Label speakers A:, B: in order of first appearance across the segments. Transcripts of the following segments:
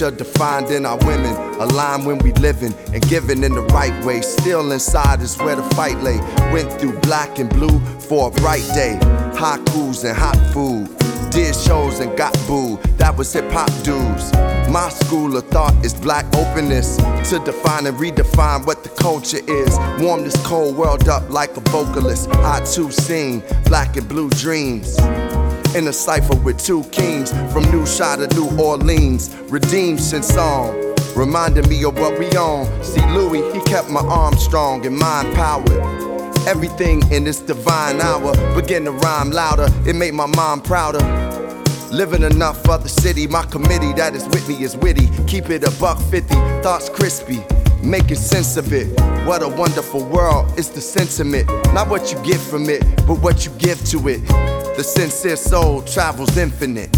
A: Future defined in our women. aligned when we living and giving in the right way. Still inside is where the fight lay. Went through black and blue for a bright day. Haikus and hot food. Did shows and got booed. That was hip hop dudes. My school of thought is black openness to define and redefine what the culture is. Warm this cold world up like a vocalist. I too sing black and blue dreams in a cipher with two kings from New Shot to New Orleans. Redemption song, reminding me of what we on. See, Louis, he kept my arm strong and mind powered. Everything in this divine hour begin to rhyme louder. It made my mom prouder. Living enough for the city, my committee that is with me is witty. Keep it a buck fifty, thoughts crispy, making sense of it. What a wonderful world, it's the sentiment. Not what you get from it, but what you give to it. The sincere soul travels infinite.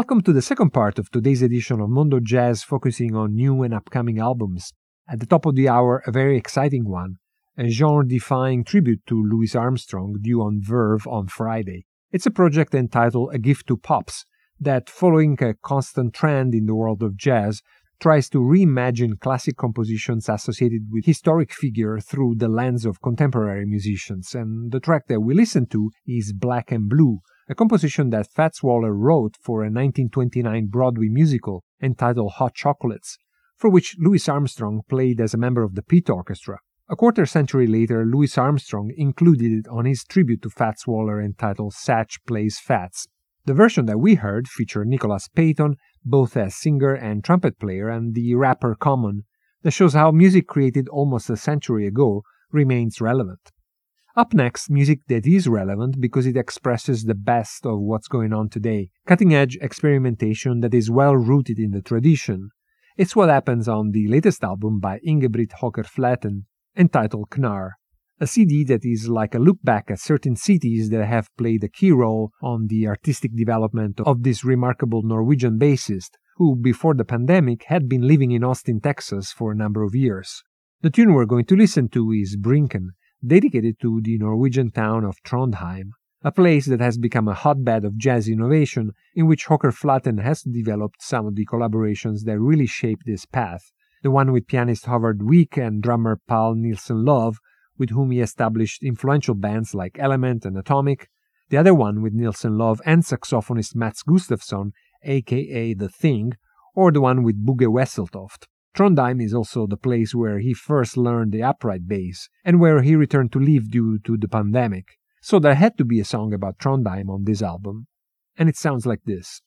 B: Welcome to the second part of today's edition of Mondo Jazz, focusing on new and upcoming albums. At the top of the hour, a very exciting one, a genre defying tribute to Louis Armstrong due on Verve on Friday. It's a project entitled A Gift to Pops that, following a constant trend in the world of jazz, tries to reimagine classic compositions associated with historic figure through the lens of contemporary musicians. And the track that we listen to is Black and Blue, a composition that Fats Waller wrote for a 1929 Broadway musical entitled Hot Chocolates, for which Louis Armstrong played as a member of the Pit Orchestra. A quarter century later, Louis Armstrong included it on his tribute to Fats Waller entitled Satch Plays Fats. The version that we heard featured Nicholas Payton, both as singer and trumpet player, and the rapper Common, that shows how music created almost a century ago remains relevant. Up next, music that is relevant because it expresses the best of what's going on today, cutting edge experimentation that is well rooted in the tradition. It's what happens on the latest album by Ingebrigt Håker Flaten, entitled Knar, a CD that is like a look back at certain cities that have played a key role on the artistic development of this remarkable Norwegian bassist, who before the pandemic had been living in Austin, Texas for a number of years. The tune we're going to listen to is Brinken, dedicated to the Norwegian town of Trondheim, a place that has become a hotbed of jazz innovation in which Håker Flaten has developed some of the collaborations that really shaped this path. The one with pianist Håvard Wiik and drummer Paal Nilssen-Love, with whom he established influential bands like Element and Atomic. The other one with Nilssen-Love and saxophonist Mats Gustafsson, aka The Thing, or the one with Bugge Wesseltoft. Trondheim is also the place where he first learned the upright bass, and where he returned to live due to the pandemic. So there had to be a song about Trondheim on this album. And it sounds like this.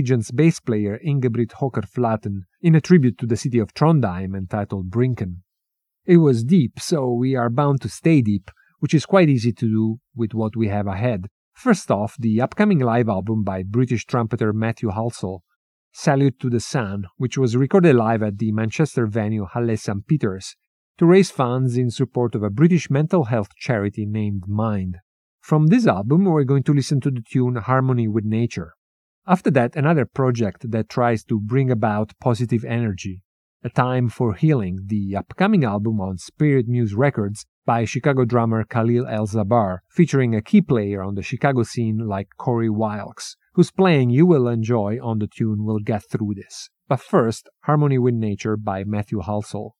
B: Norwegian's bass player Ingebrigt Håker Flaten in a tribute to the city of Trondheim entitled Brinken. It was deep, so we are bound to stay deep, which is quite easy to do with what we have ahead. First off, the upcoming live album by British trumpeter Matthew Halsall, Salute to the Sun, which was recorded live at the Manchester venue Halle St. Peter's to raise funds in support of a British mental health charity named Mind. From this album, we're going to listen to the tune Harmony with Nature. After that, another project that tries to bring about positive energy. A Time for Healing, the upcoming album on Spirit Muse Records by Chicago drummer Kahil El'Zabar, featuring a key player on the Chicago scene like Corey Wilkes, whose playing you will enjoy on the tune We'll Get Through This. But first, Harmony with Nature by Matthew Halsall.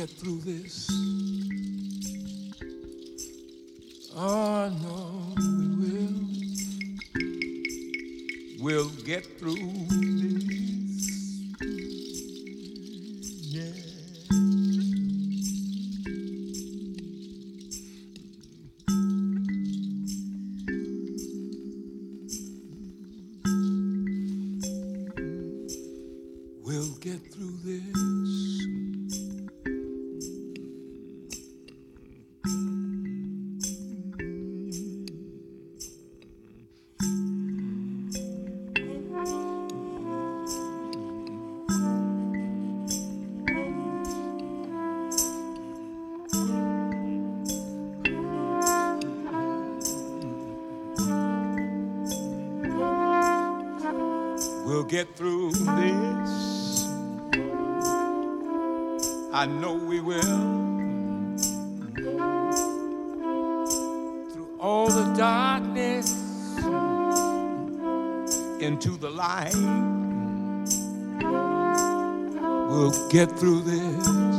C: get through this. darkness into the light. We'll get through this.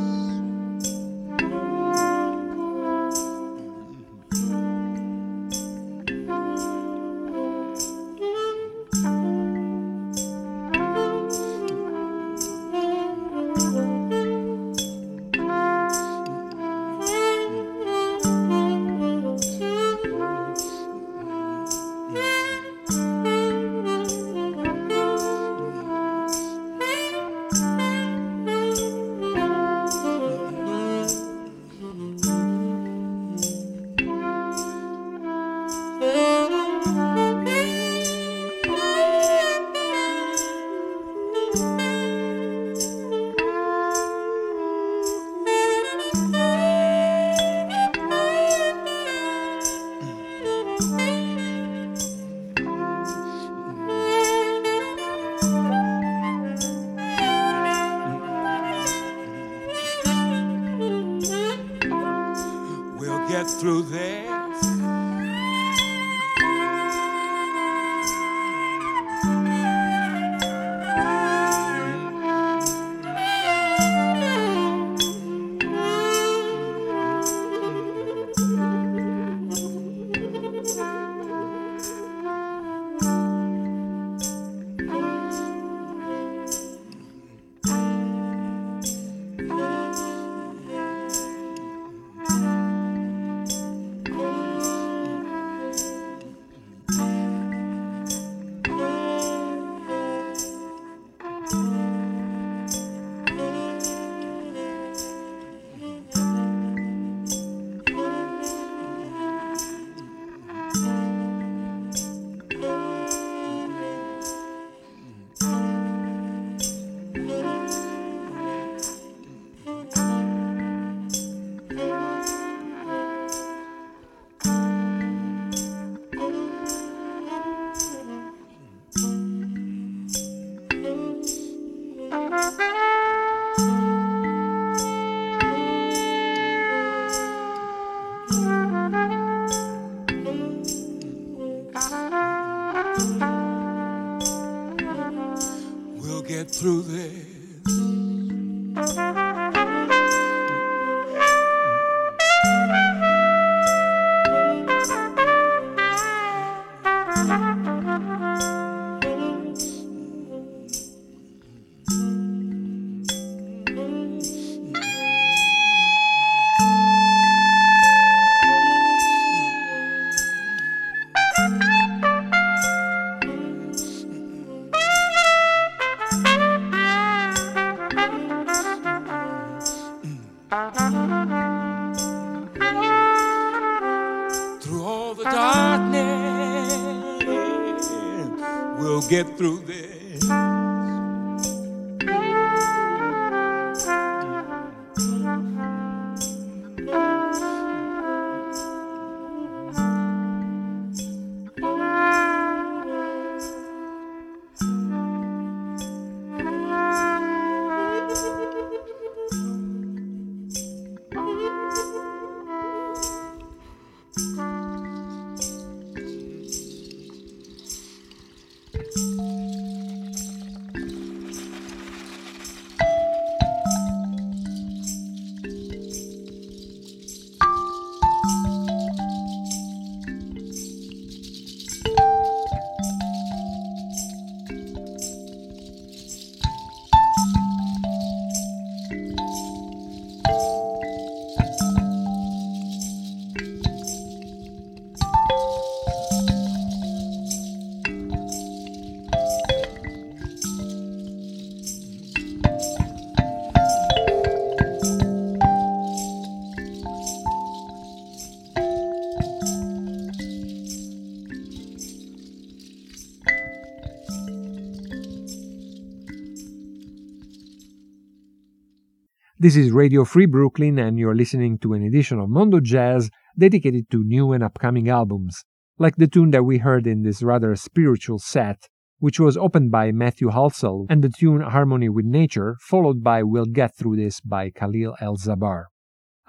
C: This
B: is Radio Free Brooklyn, and you're listening to an edition of Mondo Jazz dedicated to new and upcoming albums, like the tune that we heard in this rather spiritual set, which was opened by Matthew Halsall, and the tune Harmony with Nature, followed by We'll Get Through This by Kahil El'Zabar.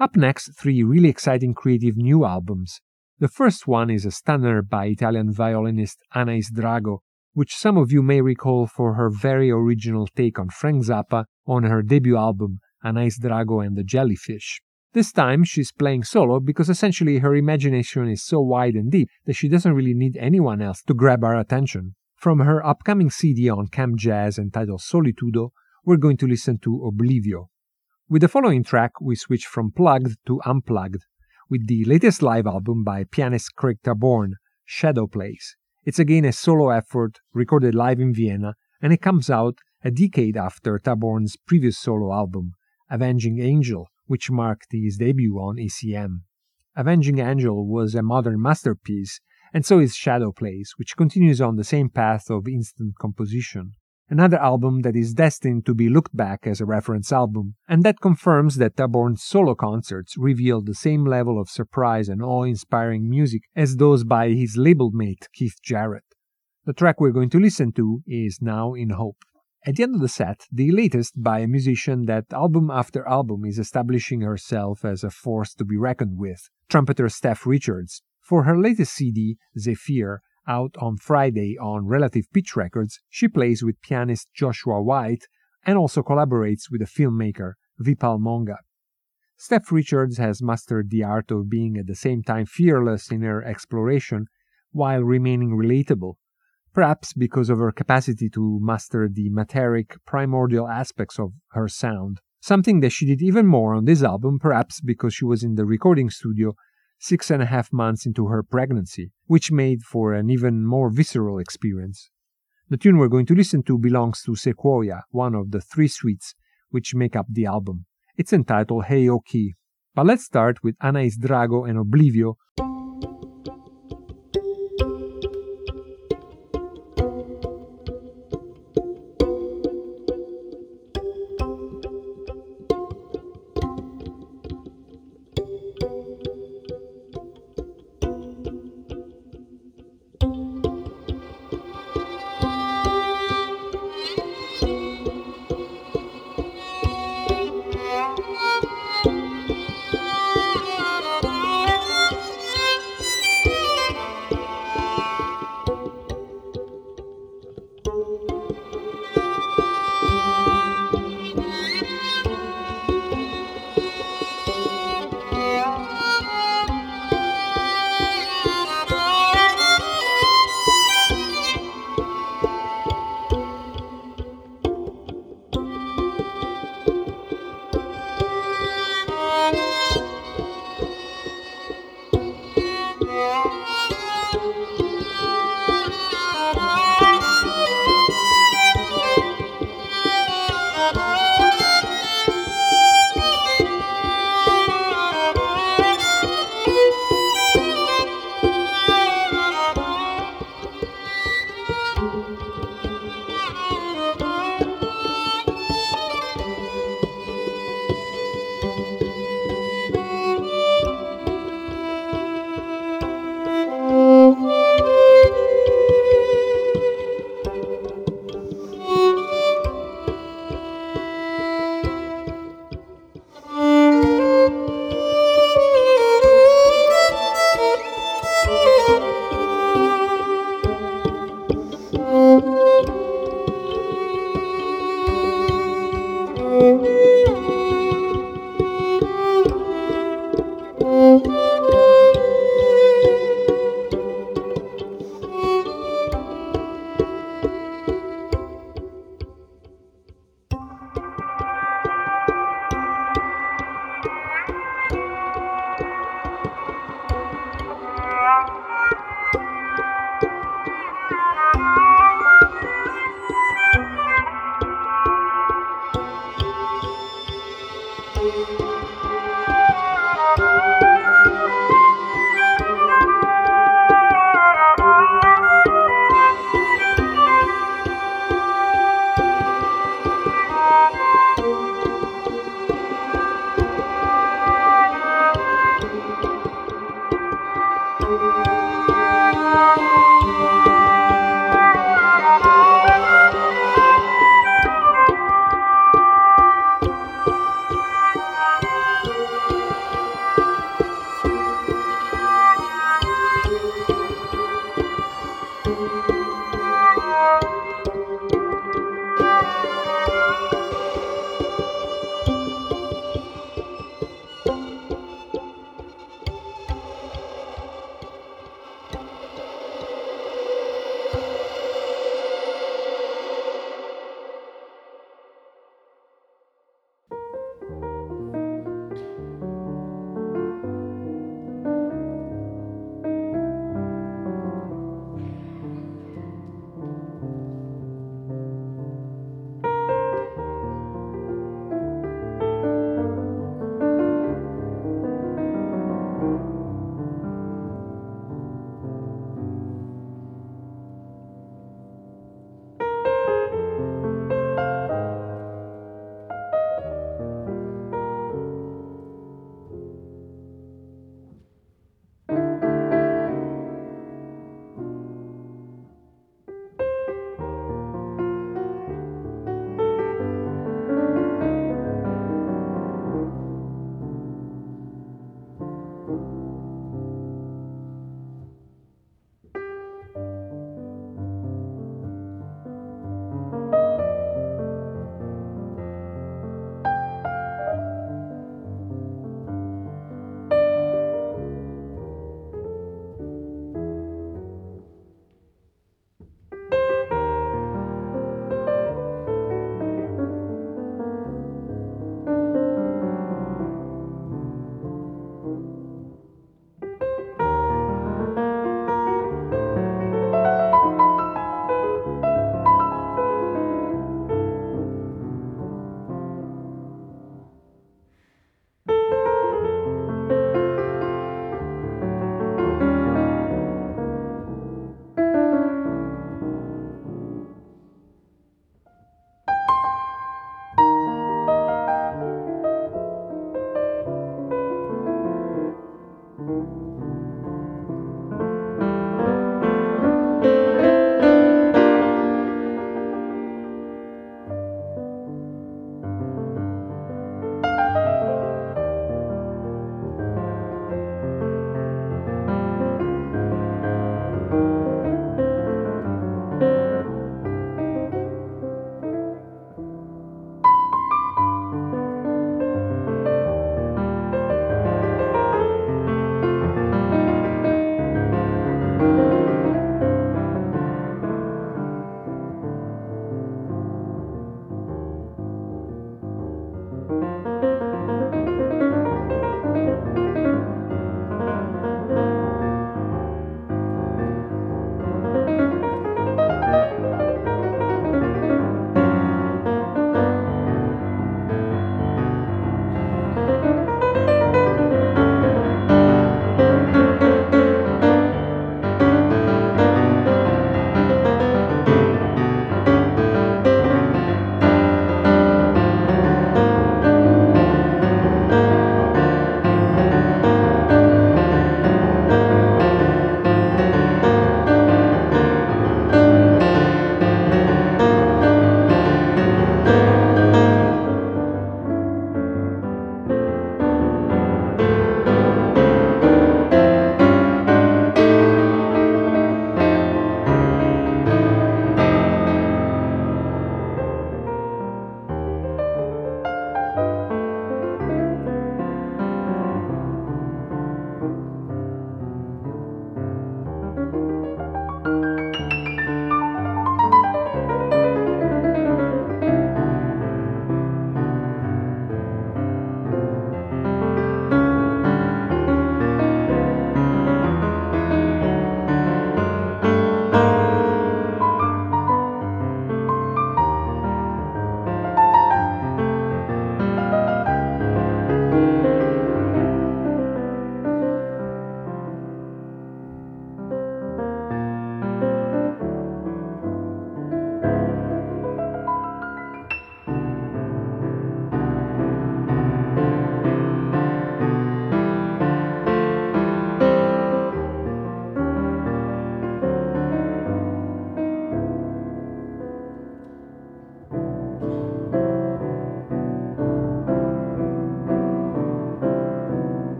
B: Up next, three really exciting creative new albums. The first one is a stunner by Italian violinist Anais Drago, which some of you may recall for her very original take on Frank Zappa on her debut album, Anais Drago and the Jellyfish. This time she's playing solo because essentially her imagination is so wide and deep that she doesn't really need anyone else to grab our attention. From her upcoming CD on CAM Jazz entitled Solitudo, we're going to listen to Oblivio. With the following track, we switch from plugged to unplugged with the latest live album by pianist Craig Taborn, Shadow Plays. It's again a solo effort recorded live in Vienna, and it comes out a decade after Taborn's previous solo album, Avenging Angel, which marked his debut on ECM. Avenging Angel was a modern masterpiece, and so is Shadow Plays, which continues on the same path of instant composition. Another album that is destined to be looked back as a reference album, and that confirms that Taborn's solo concerts reveal the same level of surprise and awe inspiring music as those by his label mate Keith Jarrett. The track we're going to listen to is Now in Hope. At the end of the set, the latest by a musician that album after album is establishing herself as a force to be reckoned with, trumpeter Steph Richards. For her latest CD, Zephyr, out on Friday on Relative Pitch Records, she plays with pianist Joshua White and also collaborates with the filmmaker Vipal Monga. Steph Richards has mastered the art of being at the same time fearless in her exploration while remaining relatable perhaps because of her capacity to master the materic, primordial aspects of her sound. Something that she did even more on this album, perhaps because she was in the recording studio six and a half months into her pregnancy, which made for an even more visceral experience. The tune we're going to listen to belongs to Sequoia, one of the three suites which make up the album. It's entitled Hey Oki. But let's start with Anais Drago and Oblivio,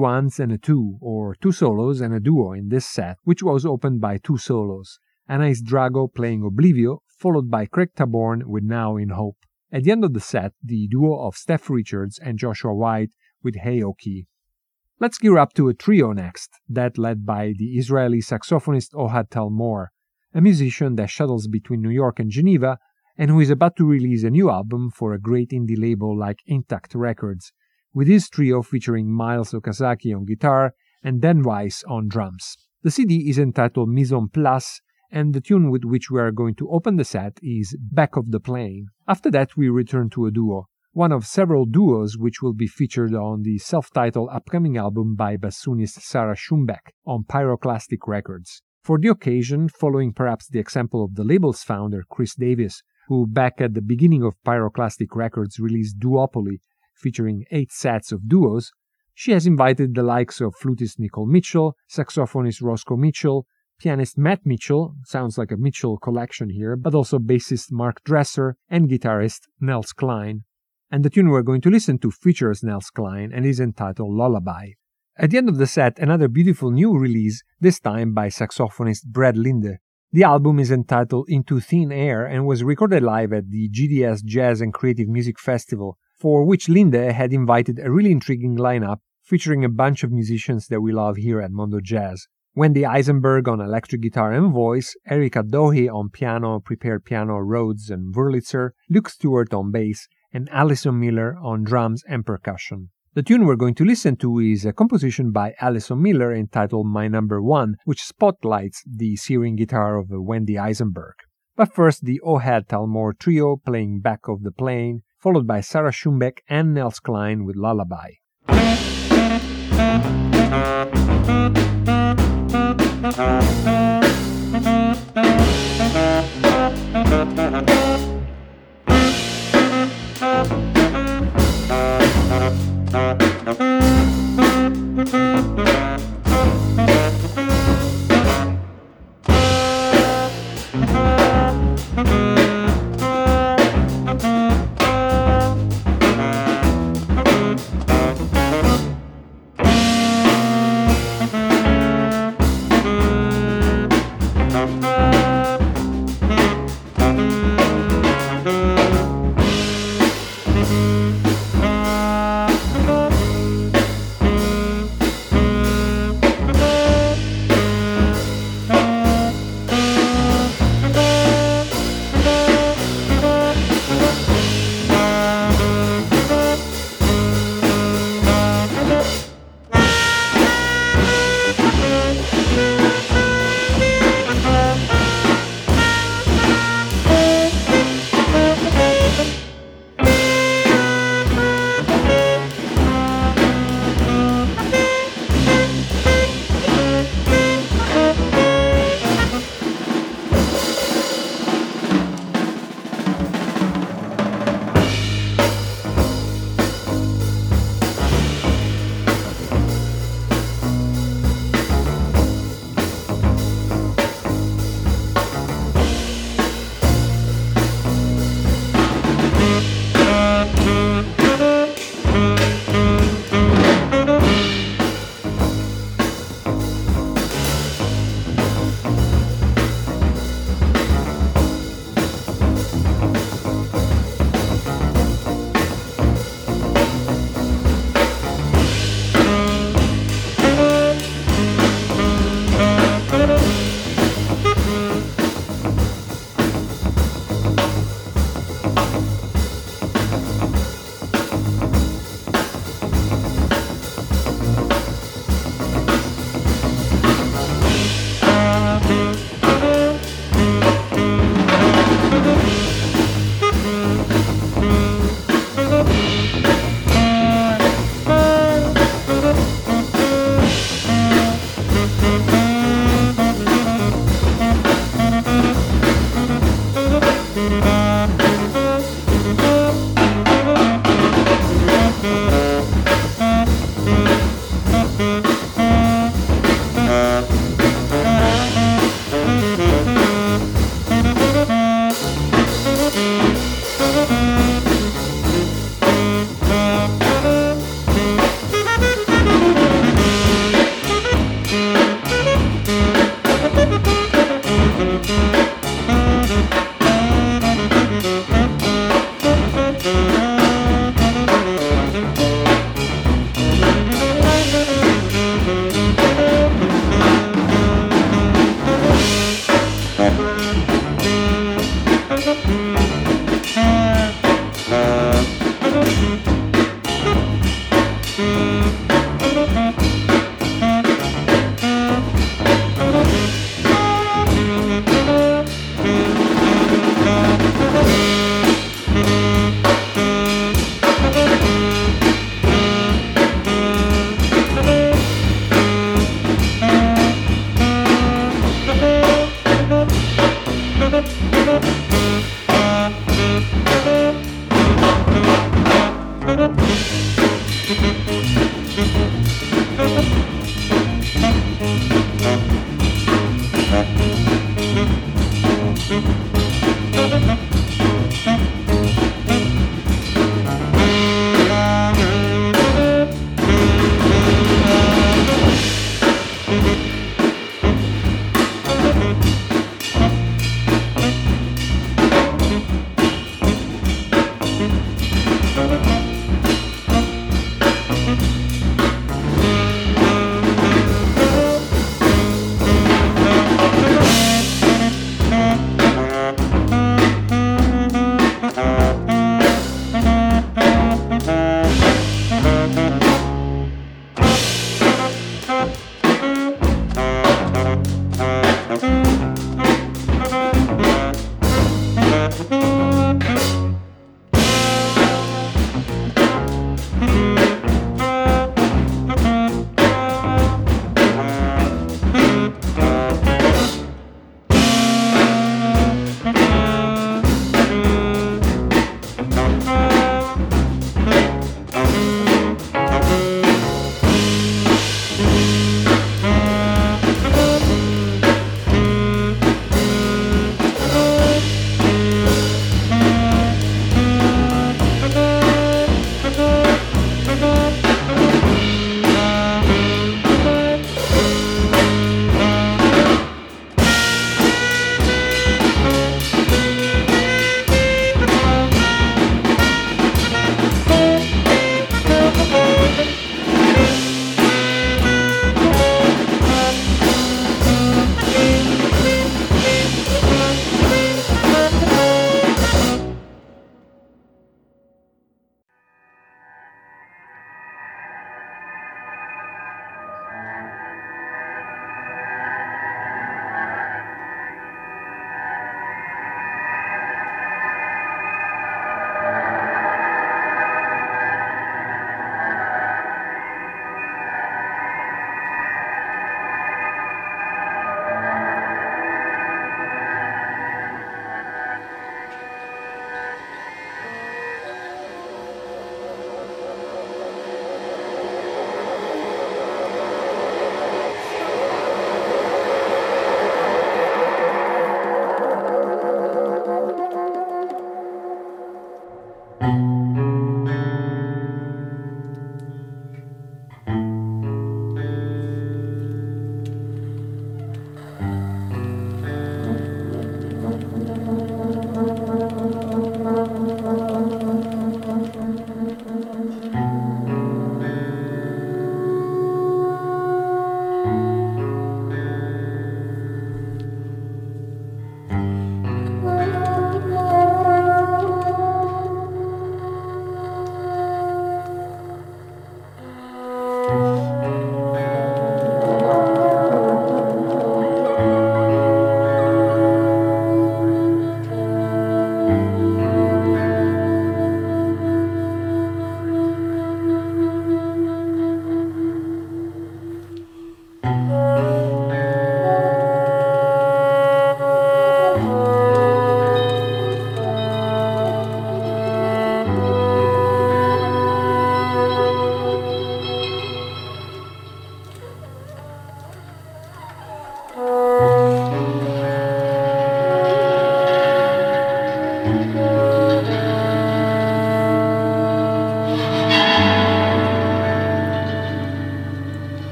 B: ones and a two, or two solos and a duo in this set, which was opened by two solos. Anais Drago playing Oblivio, followed by Craig Taborn with Now in Hope. At the end of the set, the duo of Steph Richards and Joshua White with Hey Oki. Let's gear up to a trio next, that led by the Israeli saxophonist Ohad Talmor, a musician that shuttles between New York and Geneva and who is about to release a new album for a great indie label like Intact Records, with his trio featuring Miles Okazaki on guitar and Dan Weiss on drums. The CD is entitled Mise en Place, and the tune with which we are going to open the set is Back of the Plane. After that, we return to a duo, one of several duos which will be featured on the self titled upcoming album by bassoonist Sarah Schoenbeck on Pyroclastic Records. For the occasion, following perhaps the example of the label's founder, Kris Davis, who back at the beginning of Pyroclastic Records released Duopoly, featuring eight sets of duos, she has invited the likes of flutist Nicole Mitchell, saxophonist Roscoe Mitchell, pianist Matt Mitchell, sounds like a Mitchell collection here, but also bassist Mark Dresser, and guitarist Nels Cline and the tune we're going to listen to features Nels Cline and is entitled Lullaby. At the end of the set, another beautiful new release, this time by saxophonist Brad Linde. The album is entitled Into Thin Air and was recorded live at the GDS Jazz and Creative Music Festival, for which Linde had invited a really intriguing lineup featuring a bunch of musicians that we love here at Mondo Jazz. Wendy Eisenberg on electric guitar and voice, Erika Dohi on piano, prepared piano, Rhodes and Wurlitzer, Luke Stewart on bass, and Allison Miller on drums and percussion. The tune we're going to listen to is a composition by Allison Miller entitled My Number One, which spotlights the searing guitar of Wendy Eisenberg. But first, the Ohad Talmor trio playing Back of the Plane, followed by Sarah Schoenbeck and Nels Cline with Lullaby. Uh-huh.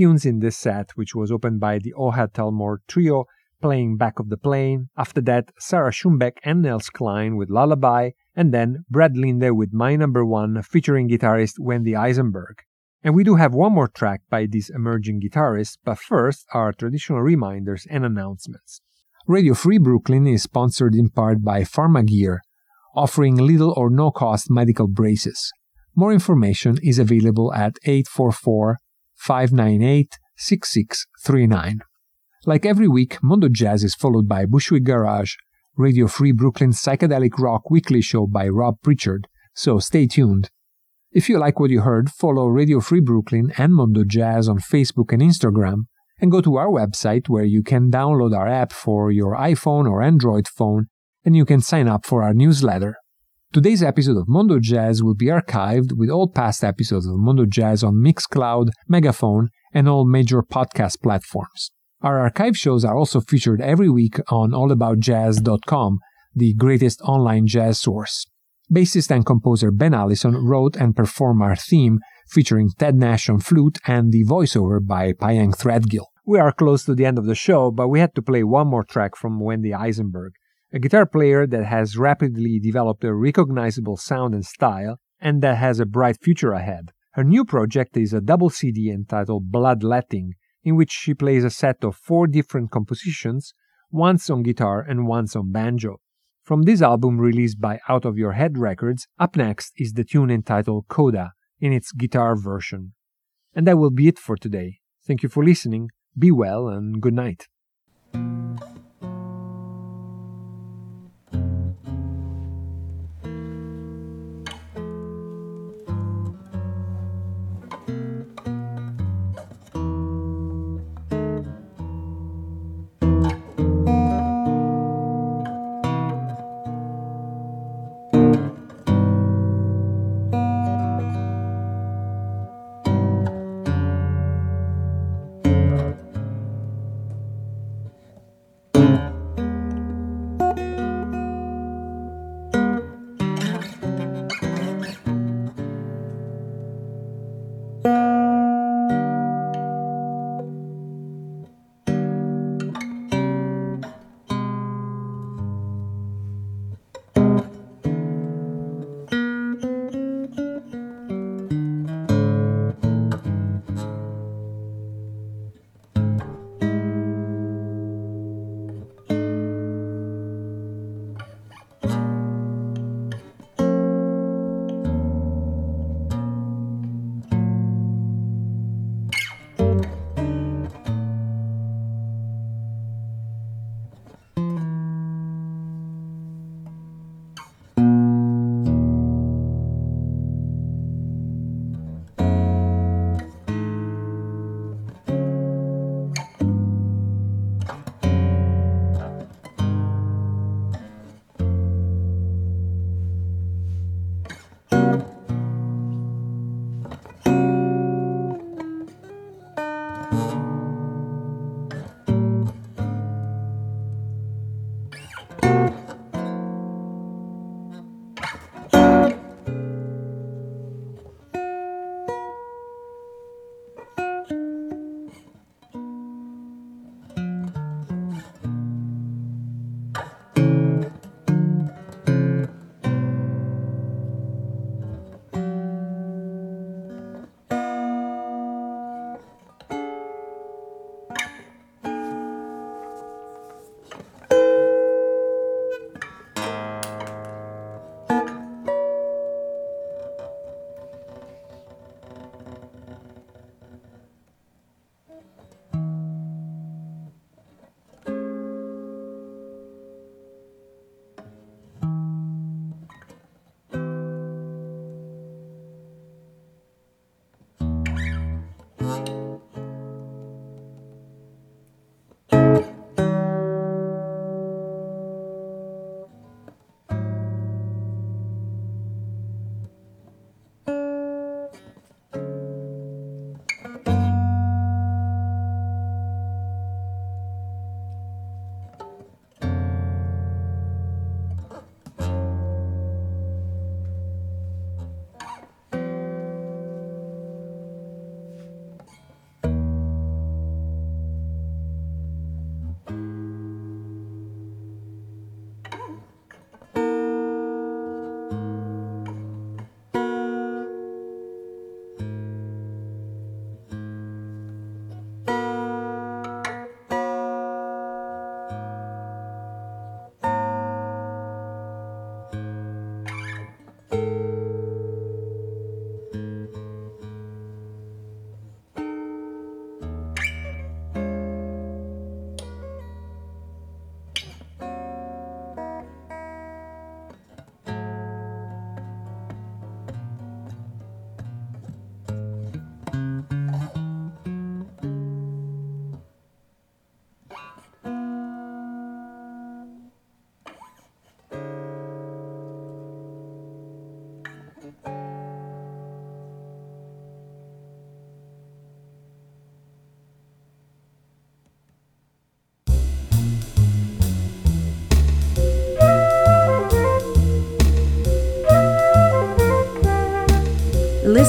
B: Tunes in this set, which was opened by the Ohad Talmor trio playing Back of the Plane, after that Sarah Schoenbeck and Nels Cline with Lullaby, and then Brad Linde with My Number One featuring guitarist Wendy Eisenberg. And we do have one more track by this emerging guitarist, but first our traditional reminders and announcements. Radio Free Brooklyn is sponsored in part by Pharmagear, offering little or no cost medical braces. More information is available at 844 598 6639. Like every week, Mondo Jazz is followed by Bushwick Garage, Radio Free Brooklyn's psychedelic rock weekly show by Rob Pritchard, so stay tuned. If you like what you heard, follow Radio Free Brooklyn and Mondo Jazz on Facebook and Instagram, and go to our website where you can download our app for your iPhone or Android phone, and you can sign up for our newsletter. Today's episode of Mondo Jazz will be archived with all past episodes of Mondo Jazz on Mixcloud, Megaphone, and all major podcast platforms. Our archive shows are also featured every week on allaboutjazz.com, the greatest online jazz source. Bassist and composer Ben Allison wrote and performed our theme featuring Ted Nash on flute and the voiceover by Pyeng Threadgill. We are close to the end of the show, but we had to play one more track from Wendy Eisenberg a guitar player that has rapidly developed a recognizable sound and style, and that has a bright future ahead. Her new project is a double CD entitled Bloodletting, in which she plays a set of four different compositions, once on guitar and once on banjo. From this album released by Out of Your Head Records, up next is the tune entitled Coda in its guitar version. And that will be it for today. Thank you for listening, be well, and good night.